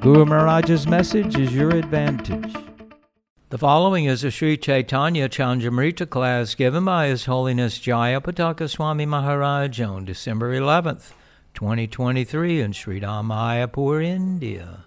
Guru Maharaj's message is your advantage. The following is a Sri Chaitanya Chandramrita class given by His Holiness Jayapataka Swami Maharaj on December 11th, 2023 in Sri Mayapur, India.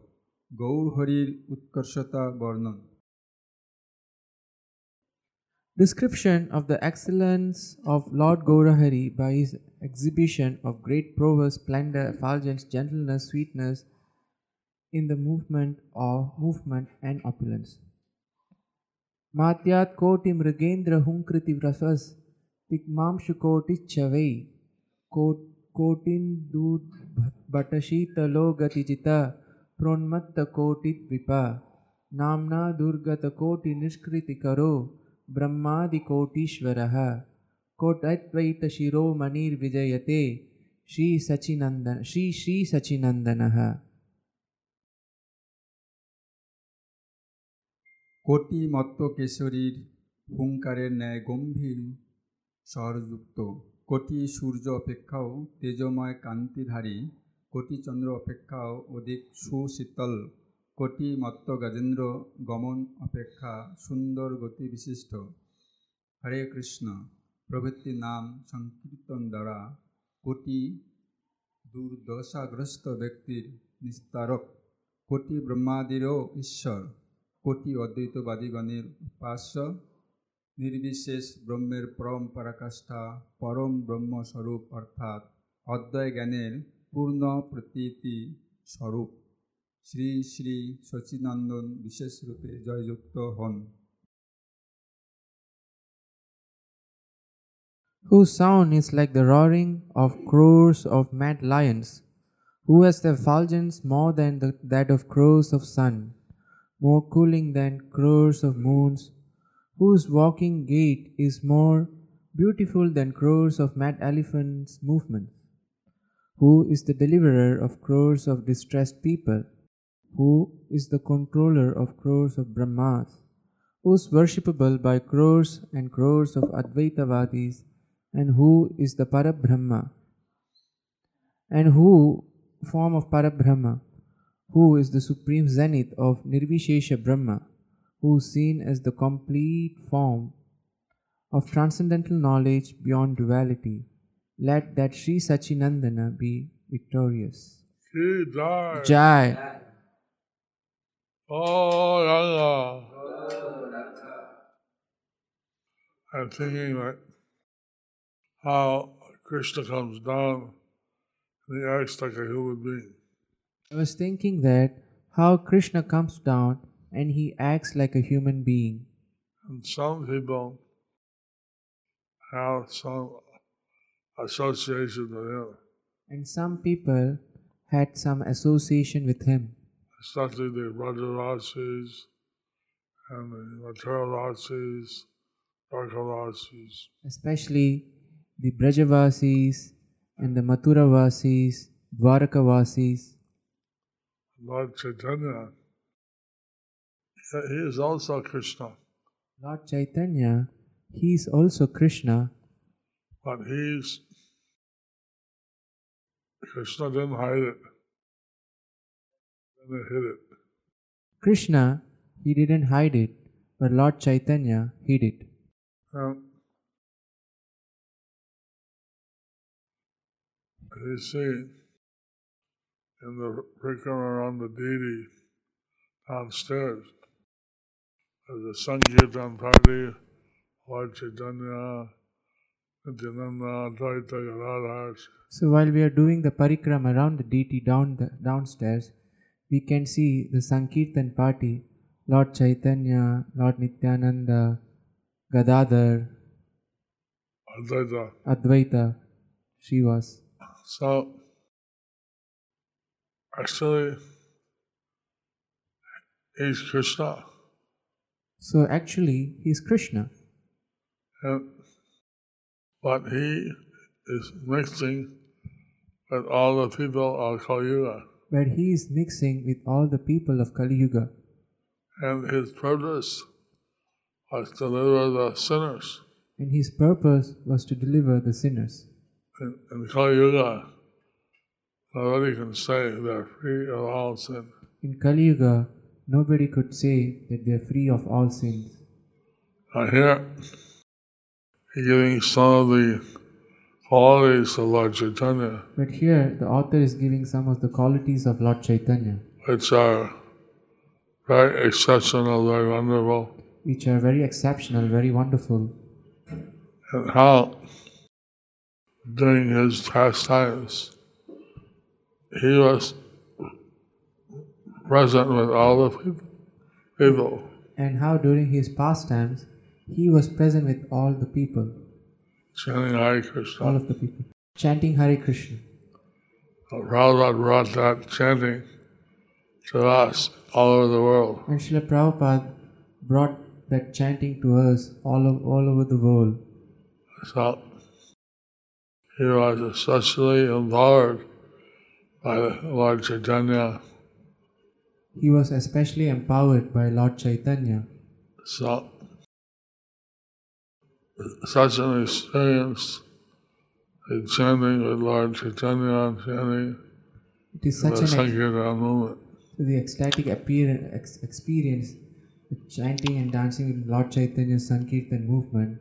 Gaur Harir Utkarshata Varnan. Description of the excellence of Lord Gaurahari by his exhibition of great prowess, splendor, effulgence, gentleness, sweetness in the movement of movement and opulence. मात्यात् कोटि Mrigendra हुंकृति रसस तिग्मांशुकोटिच्छवै कोटिन्दुर्भटशीतलो गतिजिता kotin dud bhatashita logati jita pronmatta koti vipa namna durgata koti niskriti karo ब्रह्मादिकोटीश्वरः कोटद्वैतशिरोमणिर्विजयते श्रीसचिनन्दन Shri श्रीसचिनन्दनः কোটি মত্ত কেশরীর হুঙ্কারের ন্যায় গম্ভীর স্বরযুক্ত কোটি সূর্য অপেক্ষাও তেজময় কান্তিধারী কোটি চন্দ্র অপেক্ষাও অধিক সুশীতল কোটি মত্ত গজেন্দ্র গমন অপেক্ষা সুন্দর গতি বিশিষ্ট হরে কৃষ্ণ প্রভৃতি নাম সংকীর্তন দ্বারা কোটি দুর্দশাগ্রস্ত ব্যক্তির নিস্তারক কোটি ব্রহ্মাদিরও ঈশ্বর কোটি অদ্বৈতবাদীগণের উপাস্য নির্বিশেষ ব্রহ্মের পরম পরাকাষ্ঠা পরম ব্রহ্মস্বরূপ অর্থাৎ অদ্বয় জ্ঞানের পূর্ণ প্রতীতি স্বরূপ শ্রী শ্রী সচিনন্দন বিশেষ রূপে জয়যুক্ত হন whose sound is like the roaring of crores of mad lions, who has the effulgence more than the, that of crores of sun, more cooling than crores of moons, whose walking gait is more beautiful than crores of mad elephants' movements, who is the deliverer of crores of distressed people, who is the controller of crores of Brahmas, who is worshipable by crores and crores of Advaitavadis, and who is the Parabrahma, and who form of Parabrahma, who is the supreme zenith of Nirvishesha Brahma, who is seen as the complete form of transcendental knowledge beyond duality. Let that Sri Sachinandana be victorious. Jai. Oh, Allah. I'm thinking like how Krishna comes down and he acts like a human being. I was thinking that how Krishna comes down and he acts like a human being. And some people have some association with him, And some people had some association with him, especially the Brajavasis and the Mathuravasis, Dwarkavasis. especially the Brajavasis and the Mathuravasis, Dwarakavasis. Lord Chaitanya, he- he is also Krishna, Lord Chaitanya, he is also Krishna, but he's Krishna didn't hide it. Didn't hid it. Krishna, he didn't hide it. but Lord Chaitanya hid it. And you see in the parikrama around the deity downstairs, there's a Sankirtan party, Lord Chaitanya, Nityananda, Advaita Gadadhar, So while we are doing the parikram around the deity down the, downstairs, we can see the Sankirtan party, Lord Chaitanya, Lord Nityananda, Gadadhar, Advaita. Advaita, Srivas. So, actually, he's Krishna. So actually, he is Krishna, And, but he is mixing with all the people of Kali Yuga. but he is mixing with all the people of Kali Yuga. And his purpose was to deliver the sinners. And his purpose was to deliver the sinners. In, in Kali Yuga, nobody can say they're free of all sin. In Kali Yuga, nobody could say that they are free of all sins. Now here, he's giving some of the qualities of Lord Chaitanya, But here, the author is giving some of the qualities of Lord Chaitanya, which are very exceptional, very wonderful, which are very exceptional, very wonderful, and how during his pastimes he was present with all the people. and how during his pastimes he was present with all the people, chanting Hare Krishna. all of the people, chanting Hare Krishna. Uh, Prabhupada brought that chanting to us all over the world. And Srila Prabhupada brought that chanting to us all, of, all over the world. So he was especially empowered by Lord Chaitanya. He was especially empowered by Lord Chaitanya. So such an experience in chanting with Lord Chaitanya chanting It is the such an Sankirtan movement. the ecstatic appearance, ex- experience, the chanting and dancing with Lord Chaitanya's Sankirtan movement.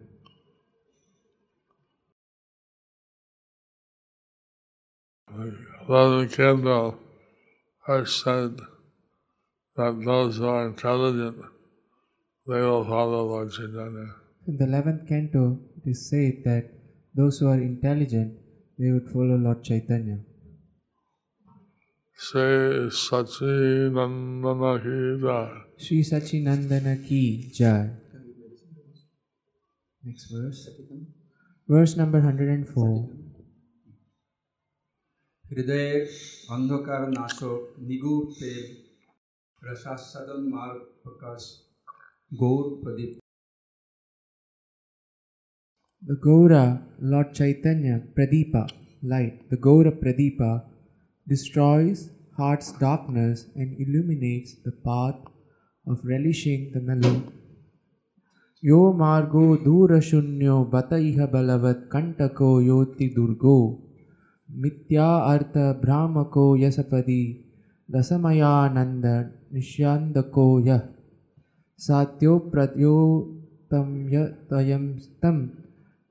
Brother Kendall first said that those who are intelligent, they will follow Lord Chaitanya In the 11th canto, it is said that those who are intelligent, they would follow Lord Chaitanya. Say Sachi Nandana Ki Jai. Sri Sachinandana ki jai. Next verse. Verse number 104. হৃদয়ের অন্ধকার নাশক নিগুড় তেল রসাস্বাদন মার প্রকাশ গৌর প্রদীপ the Gaura, Lord Chaitanya, Pradipa, light, the Gaura Pradipa, destroys heart's darkness and illuminates the path of relishing the mellow. Yo margo durashunyo bataiha balavat kantako yoti durgo. Mitya artha brahmako yasapadi rasamaya nishyandako ya Satyo pratyo tam yatayam tam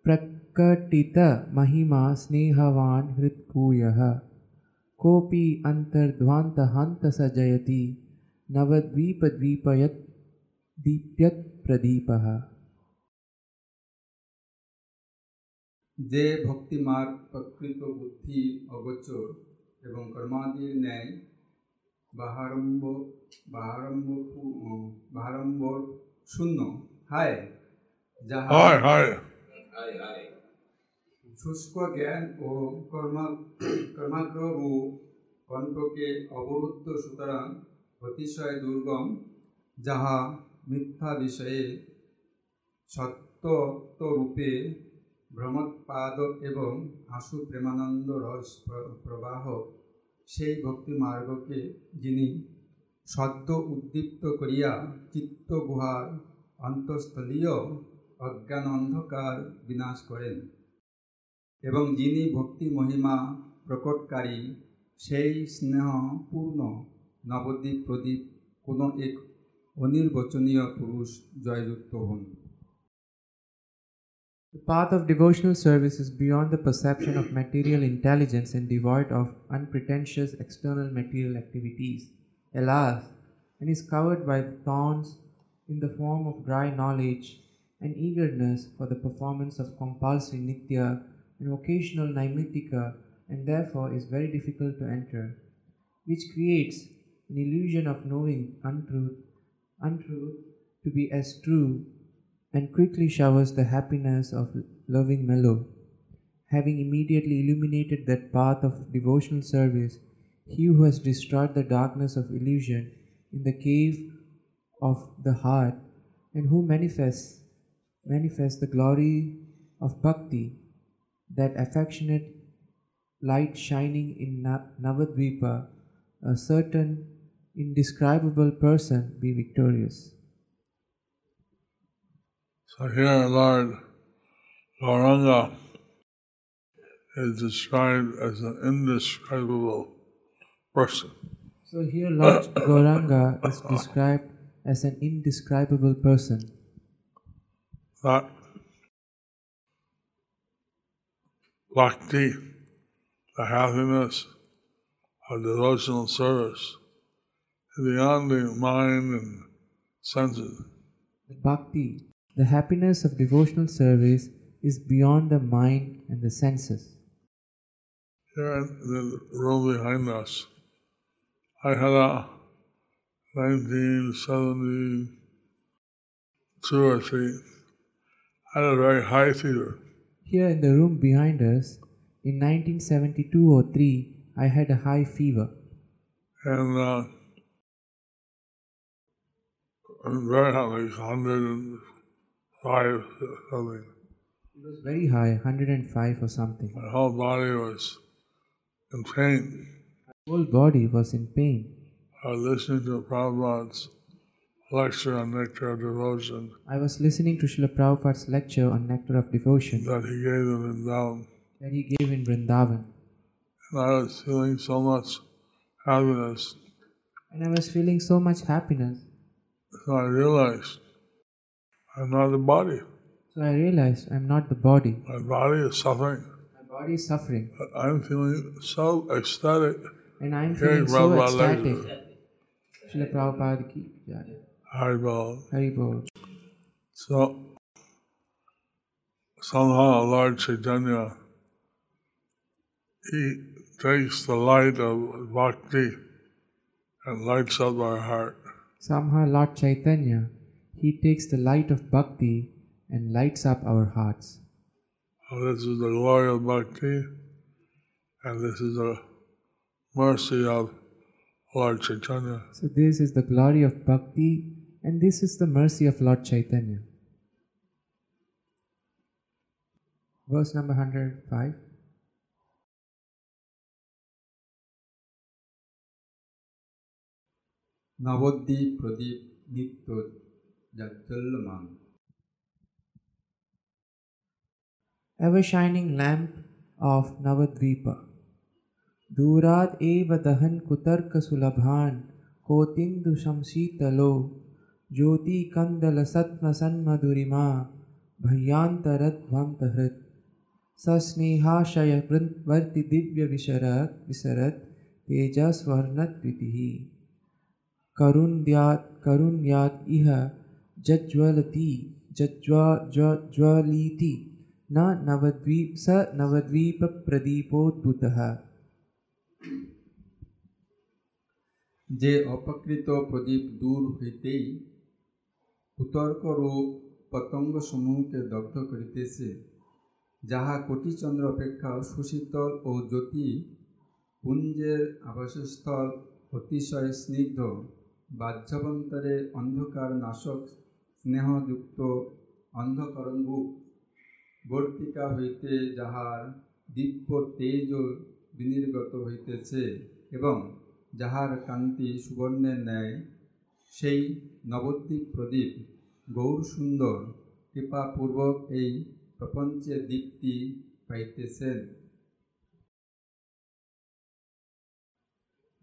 प्रकटितमहिमा स्नेहवान् हृत्कूयः कोऽपि अन्तर्ध्वान्तहन्त स जयति नवद्वीपद्वीपयत् दीप्यत्प्रदीपः যে ভক্তিমার্গ প্রকৃত বুদ্ধি অগোচর এবং কর্মাদির ন্যায় বাহারম্ভ বাহারম্ভ বাহারম্ভ শূন্য হায় যাহা Hi, hi. শুষ্ক জ্ঞান ও কর্মা কর্মাগ্রহ কণ্ঠকে অবরুদ্ধ সুতরাং অতিশয় দুর্গম, যাহা মিথ্যা বিষয়ে সত্যত্বরূপে ভ্রমৎপাদ এবং আশু প্রেমানন্দ রস প্র- প্রবাহ, সেই ভক্তি মার্গকে যিনি সদ্য উদ্দীপ্ত করিয়া চিত্ত গুহার অন্তঃস্থলীয় অজ্ঞান অন্ধকার বিনাশ করেন এবং যিনি ভক্তি মহিমা প্রকটকারী সেই স্নেহপূর্ণ নবদ্বীপ প্রদীপ কোনো এক অনির্বচনীয় পুরুষ জয়যুক্ত হন The path of devotional service is beyond the perception of material intelligence and devoid of unpretentious external material activities. Alas, and is covered by thorns in the form of dry knowledge and eagerness for the performance of compulsory nitya and occasional naimittika, and therefore is very difficult to enter, which creates an illusion of knowing untruth, untruth to be as true and quickly showers the happiness of loving mellow. Having immediately illuminated that path of devotional service, he who has destroyed the darkness of illusion in the cave of the heart and who manifests manifests the glory of bhakti, that affectionate light shining in Na- Navadvipa, a certain indescribable person be victorious. So here Lord Gauranga is described as an indescribable person. So here Lord Gauranga is described as an indescribable person. That bhakti, the happiness of devotional service, is beyond the mind and senses. Bhakti, the happiness of devotional service, is beyond the mind and the senses. Here in the room behind us, I had a 1972 or 3, I had a very high fever. Here in the room behind us, in 1972 or 3, I had a high fever. And uh, very high, like 105 something. It was very high, 105 or something. My whole body was in pain. Whole body was in pain. I was listening to Prabhupada's lecture on Nectar of Devotion I was listening to Srila Prabhupada's lecture on Nectar of Devotion that he gave in Down. that he gave in Vrindavan. And I was feeling so much happiness. And I was feeling so much happiness. So I realized I'm not the body. So I realized I'm not the body. My body is suffering. My body is suffering. But I'm feeling so ecstatic. And I'm feeling so ecstatic. Srila Prabhupada ki jai. Haribol. Hari Bol. So somehow Lord Chaitanya, he takes the light of bhakti and lights up our heart. Somehow Lord Chaitanya, he takes the light of bhakti and lights up our hearts. So this is the glory of bhakti, and this is the mercy of Lord Chaitanya. So this is the glory of bhakti and this is the mercy of Lord Chaitanya. Verse number 105. Navoddi Pradip Nitto Jajjalman. Ever shining lamp of Navadvipa. Durad eva dahan kutarka sulabhan kotindu shamsitalo jyoti kandala satma sanmadurima bhayantarat vantahrit sasnehashaya vrti divya visharat visarat tejas varnat vitihi karunyat karunyat iha jajwalati jajwa jwaliti न नवद्वीप स नवद्वीप प्रदीपोद्भुतः যে অপকৃত প্রদীপ দূর হইতেই কুতর্ক রূপ পতঙ্গ সমূহকে দগ্ধ করিতেছে যাহা কোটিচন্দ্র অপেক্ষা সুশীতল ও জ্যোতি পুঞ্জের আবাসস্থল অতিশয় স্নিগ্ধ বাহ্যবন্তরে অন্ধকার নাশক স্নেহযুক্ত অন্ধকরণভূপ বর্তিকা হইতে যাহার দিব্য তেজ বিনির্গত হইতেছে এবং যাহার কান্তি সুবর্ণের ন্যায় সেই নবদ্বীপ প্রদীপ গৌর সুন্দর কৃপাপূর্বক এই প্রপঞ্চে দীপ্তি পাইতেছেন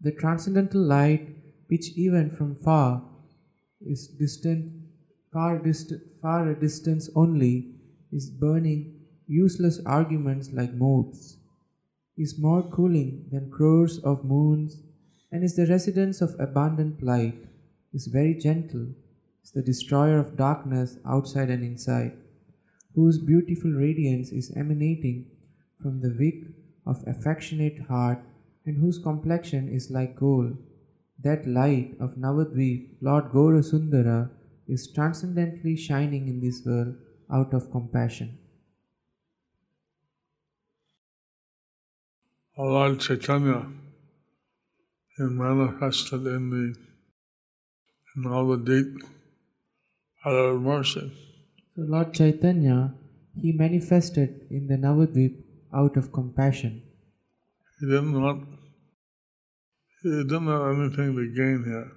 The transcendental light, which even from far is distant, far distant, far a distance only, is burning useless arguments like moths, is more cooling than crores of moons, and is the residence of abundant light, is very gentle, is the destroyer of darkness outside and inside, whose beautiful radiance is emanating from the wick of affectionate heart, and whose complexion is like gold. That light of Navadvip, Lord Gaurasundara, is transcendently shining in this world out of compassion. Lord Chaitanya, he manifested in the in all the deep out of mercy. So Lord Chaitanya, he manifested in the Navadvip out of compassion. He didn't want he didn't have anything to gain here.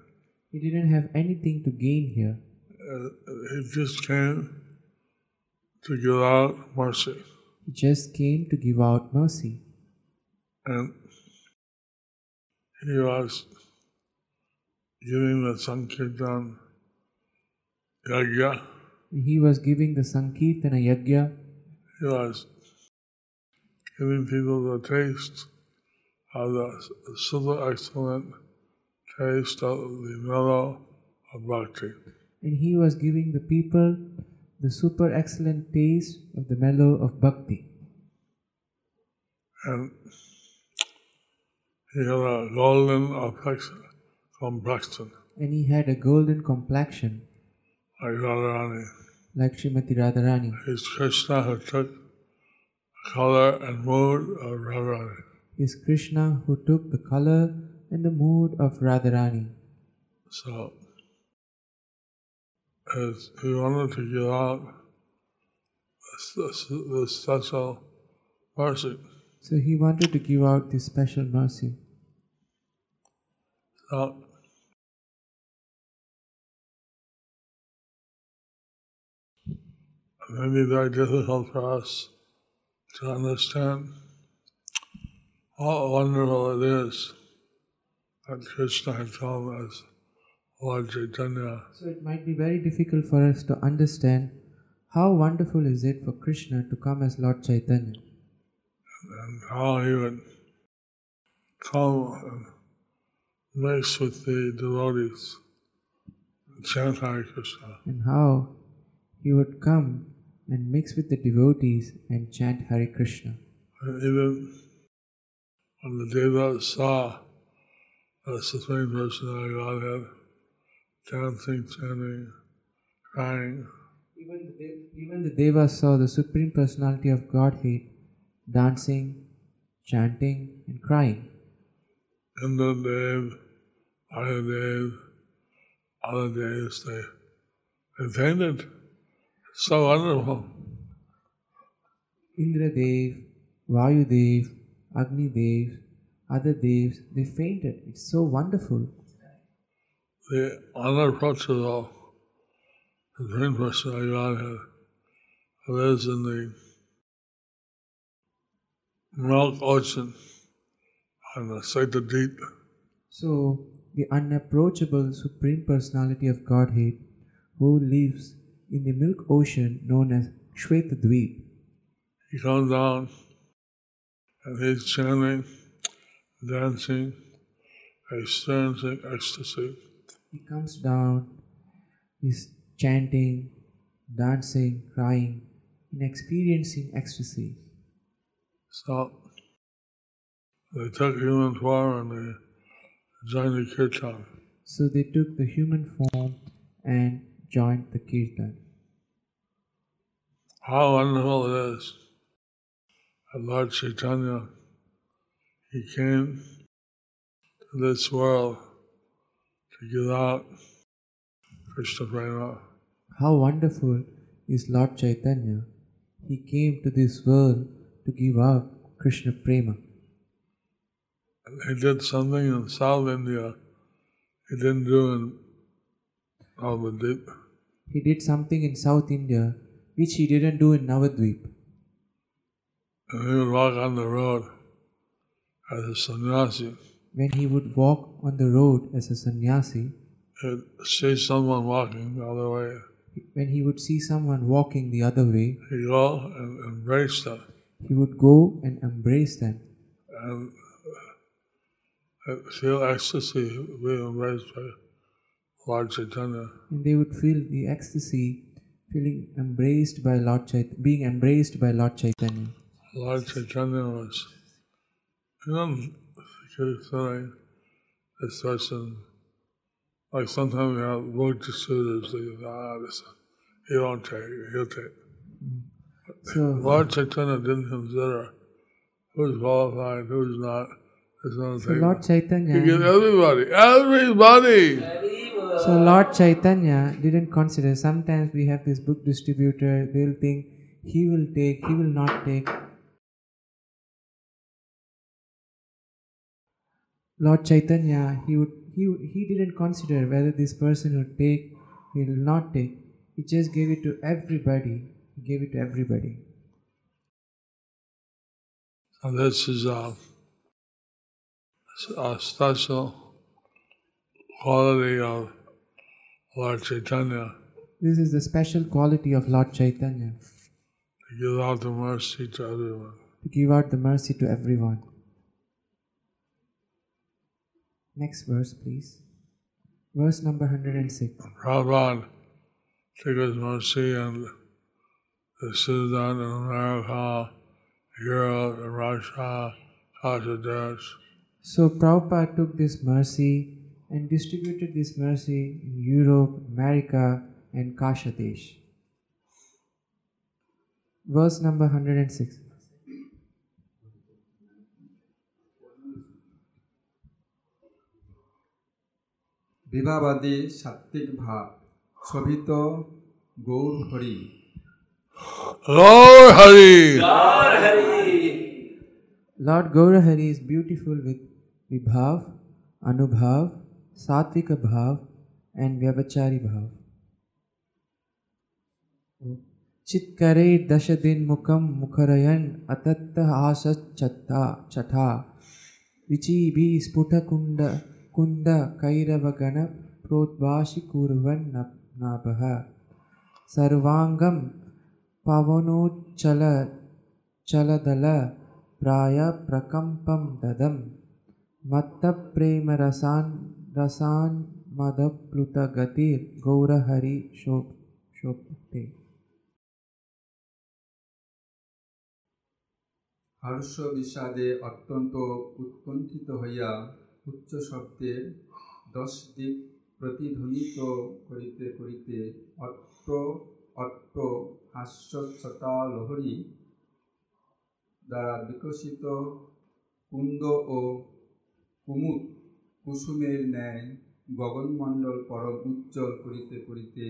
He didn't have anything to gain here. Uh, he just came to give out mercy. He just came to give out mercy. And he was giving the Sankirtan Yagya. He was giving the Sankirtana Yagya. He was giving people the taste of the super excellent taste of the mellow of bhakti. And he was giving the people the super excellent taste of the mellow of bhakti. And he had a golden affection complexion, And he had a golden complexion like Radharani. like Srimati Radharani. He's Krishna who took the color and mood of Radharani. Is Krishna who took the color and the mood of Radharani. So, as he wanted to give out this special mercy. So he wanted to give out this special mercy. So, it may be very difficult for us to understand how wonderful it is that Krishna had come as Lord Chaitanya So it might be very difficult for us to understand how wonderful is it for Krishna to come as Lord Chaitanya and how he would come and mix with the devotees and chant Hare Krishna. and how he would come and mix with the devotees and chant Hare Krishna. And even when the Devas saw the Supreme Personality of Godhead dancing, chanting, crying, Even the, even the Devas saw the Supreme Personality of Godhead dancing, chanting, and crying. Indra Dev, Ayadev, other days, they, they fainted. So wonderful. Indra Dev, Vayu Dev, Agni Dev, other devs, they fainted. It's so wonderful. The unapproachable Supreme Personality of Godhead lives in the milk ocean on the sacred deep. So, the unapproachable Supreme Personality of Godhead who lives in the milk ocean known as Shvetadweep. He comes down and he's chanting, dancing, experiencing ecstasy. He comes down, he's chanting, dancing, crying, and experiencing ecstasy. So they took human form and they joined the kirtan. So they took the human form and joined the kirtan. How wonderful it is that Lord Chaitanya, he came to this world to give out Krishna Prema. How wonderful is Lord Chaitanya! He came to this world to give up Krishna Prema. He did something in South India he didn't do in Navadvip. He did something in South India which he didn't do in Navadvip. And he would walk on the road as a sannyasi When he would walk on the road as a sannyasi, he'd see someone walking the other way, When he would see someone walking the other way, he'd go and embrace them. he would go and embrace them and uh, feel ecstasy being embraced by Lord Chaitanya. and they would feel the ecstasy feeling embraced by Lord Chait- being embraced by Lord Chaitanya. Lord Chaitanya was, you know, keep feeling this person. Like sometimes we have Bhakti suitors, they go, ah, this, he won't take, he'll take. So Lord Chaitanya didn't consider who's qualified, who's not. There's no So thing. Lord He Chaitanya, gives everybody, everybody. So Lord Chaitanya didn't consider. Sometimes we have this book distributor. They'll think he will take, he will not take. Lord Chaitanya, he would, he he didn't consider whether this person would take, he will not take. He just gave it to everybody. He gave it to everybody. And this is a, a special quality of Lord Chaitanya This is the special quality of Lord Chaitanya to give out the mercy to everyone. to give out the mercy to everyone. Next verse, please. Verse number 106. Prabhupada took his mercy and in America, Europe, and Russia. So Prabhupada took this mercy and distributed this mercy in Europe, America, and Kashadesh. Verse number 106. বিভাবাদী সাত্বিক ভাব শোভিত Gour Hari Lord Hari! Lord Gaurahari is beautiful with Vibhav, Anubhav, सात्विक भाव and व्यवचारी भाव। चित्करे दश दिन मुखम मुखरयन अतत्त आस छत्ता छठा। विचीभि स्फुटकुण्ड, कुन्द कैरवगण प्रोद्भाषि कुर्वन् नभः सर्वांगम पवनोच्चल, चलदल प्राय प्रकंपम ददम। मत्त प्रेम रसान रसान् मदप्लुतगतिर्गौरहरि शोभ शोभते হর্ষ বিষাদে অত্যন্ত উৎকণ্ঠিত হইয়া উচ্চ শব্দের দশ দিক প্রতিধ্বনিত করিতে করিতে অট্ট অট্ট হাস্যচ্ছটা লহরী দ্বারা বিকশিত কুন্দ ও কুমুদ কুসুমের ন্যায় গগনমণ্ডল পরম উজ্জ্বল করিতে করিতে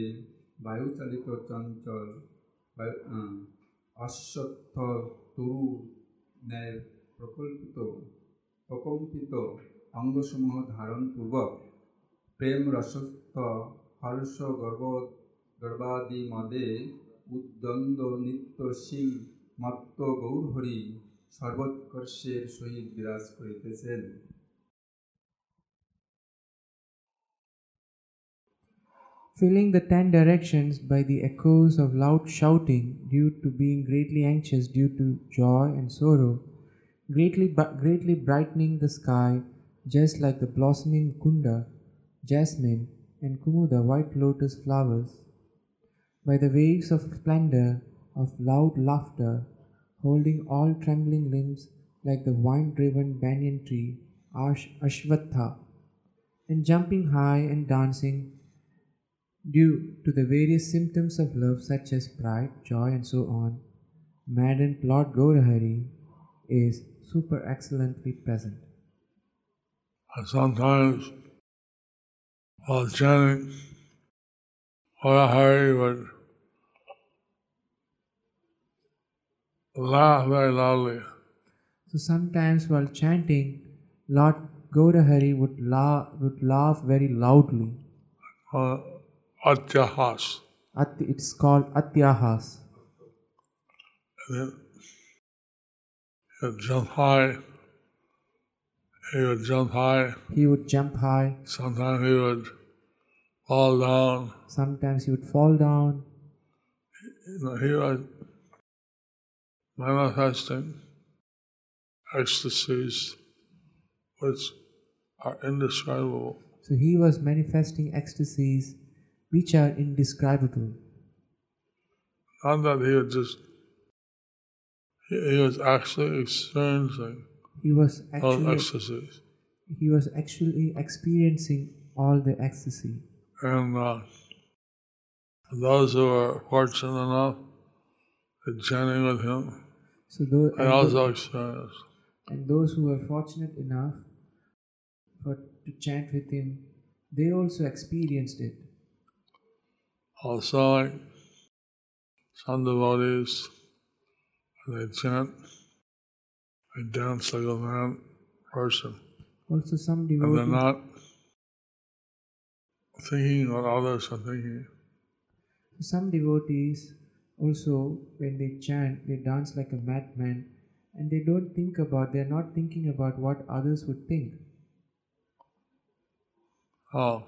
বায়ুচালিত চঞ্চল অশ্বত্থ তরু ন্যায় প্রকল্পিত, প্রকম্পিত অঙ্গসমূহ ধারণ পূর্বক প্রেম রসস্থ হর্ষ গর্ব, গর্বাদি মদে উদ্দণ্ড নিত্যশীল মত্ত গৌরহরি সর্বোৎকর্ষের সহিত বিরাজ করিতেছেন। Filling the ten directions by the echoes of loud shouting due to being greatly anxious due to joy and sorrow, greatly, greatly brightening the sky, just like the blossoming kunda, jasmine, and kumuda white lotus flowers, by the waves of splendor of loud laughter, holding all trembling limbs like the wind driven banyan tree, Ash- and jumping high and dancing due to the various symptoms of love such as pride, joy, and so on, maddened Lord Gaurahari is super excellently present. And sometimes while chanting, Hara Hari would laugh very loudly. So sometimes while chanting, Lord Gaurahari would laugh, would laugh very loudly. Uh, Atyahas. At, it's called Atyahas. And then he would jump high. He would jump high. He would jump high. Sometimes he would fall down. Sometimes he would fall down. You know, he was manifesting ecstasies which are indescribable. So he was manifesting ecstasies which are indescribable. Not that he was just, he, he was actually experiencing He was all actually ecstasies. he was actually experiencing all the ecstasy. And uh, those who were fortunate enough to journey with him, So those, they and, also tho- experience. and those who were fortunate enough for to chant with him, they also experienced it. Also, like some devotees, when they chant, they dance like a mad person. Also, some devotees. And they're not thinking what others are thinking. some devotees also when they chant, they dance like a madman, and they don't think about. They are not thinking about what others would think. Oh,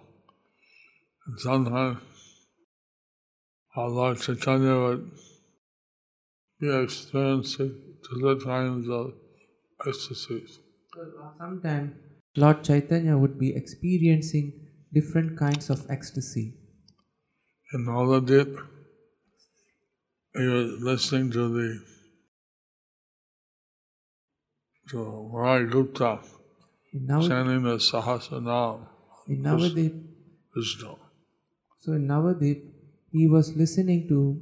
and sometimes Lord Chaitanya would be experiencing different kinds of ecstasies. Sometimes Lord Chaitanya would be experiencing different kinds of ecstasy. In Navadip, he was listening to the to Rai Gupta In, Nav- chanting the Sahasranam in Navadip, Vishnu. so in Navadip, he was listening to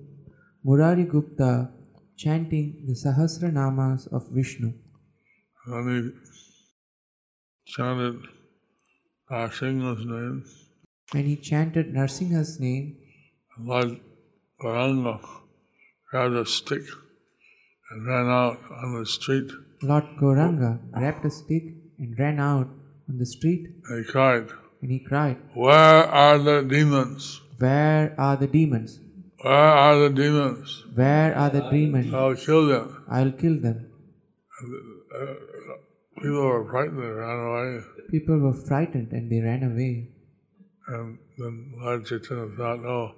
Murari Gupta chanting the Sahasranamas of Vishnu. And he chanted Narasimha's name, And he chanted Narsimha's name, Lord Gauranga grabbed a stick and ran out on the street Lord Gauranga grabbed a stick and ran out on the street and he cried, and he cried, Where are the demons? Where are the demons? Where are the demons? Where are the demons? I'll kill them. I'll kill them. People were frightened and ran away. People were frightened and they ran away. And then Lord Chaitanya thought, oh,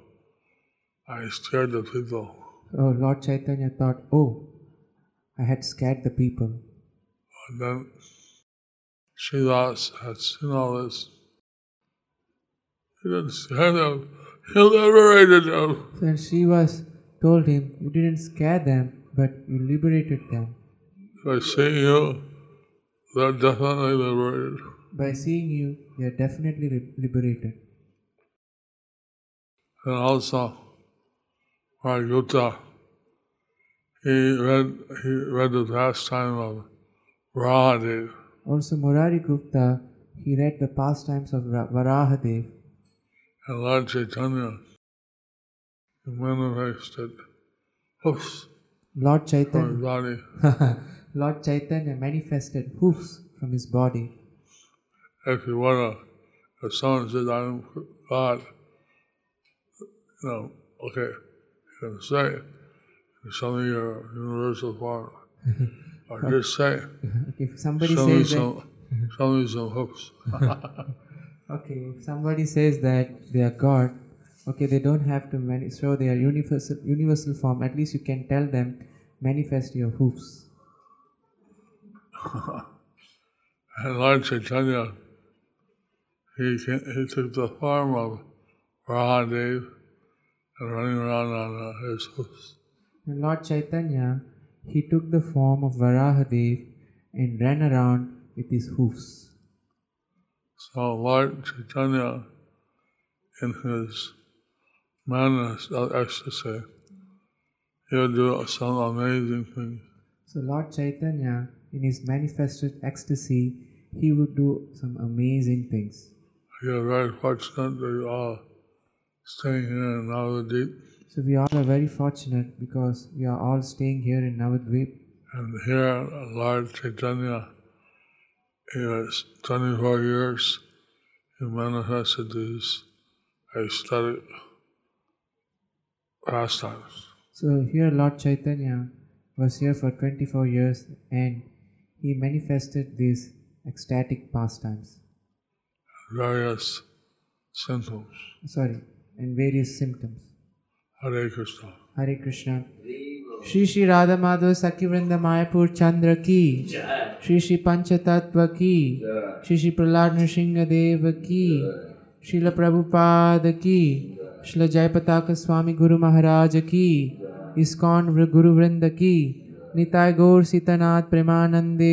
I scared the people. Oh, Lord Chaitanya thought, oh, I had scared the people. And then Srivas had seen all this. He didn't scare them. He liberated them. So then Srivas told him, You didn't scare them, but you liberated them. By seeing you, they're definitely liberated. By seeing you, they are definitely liberated. And also, Rai Gupta, he read, he read the pastime of Varahadev. Also, Murari Gupta, he read the pastimes of Ra- Varahadev. And Lord Chaitanya manifested hoofs Lord from his Chaitanya, body. Lord Chaitanya manifested hoofs from his body. If you wanna, if someone says I'm God, you know, okay, you can say it. Show your universal form. or just say, If somebody show says that, some, show me some hoofs. Okay, if somebody says that they are God, okay, they don't have to mani- show their universal universal form. At least you can tell them, manifest your hoofs. And Lord Chaitanya, he, ca- he took the form of Varahadev and running around on uh, his hoofs. And Lord Chaitanya, he took the form of Varahadev and ran around with his hoofs. So Lord Chaitanya, in his madness of ecstasy, he would do some amazing things. So Lord Chaitanya, in his manifested ecstasy, he would do some amazing things. We are very fortunate that you all staying here in Navadip. So we all are very fortunate because we are all staying here in Navadvip. And here, Lord Chaitanya, he was 24 years, he manifested these ecstatic pastimes. So here Lord Chaitanya was here for 24 years and he manifested these ecstatic pastimes. Various symptoms. Sorry, and various symptoms. Hare Krishna. Hare Krishna. Shri Shri Radha Madhava Sakhi Vrinda Mayapur Chandra ki Shri Shri Panchatattva ki Shri Shri Prahlad Nrsimha Deva ki Srila Prabhupada ki Srila Jayapataka Swami Guru Maharaj ki ISKCON Vr- Guru Vrinda ki Nitai Gaur Sitanath Premanande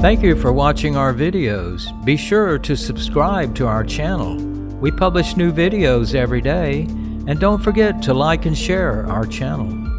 Thank you for watching our videos. Be sure to subscribe to our channel. We publish new videos every day, and don't forget to like and share our channel.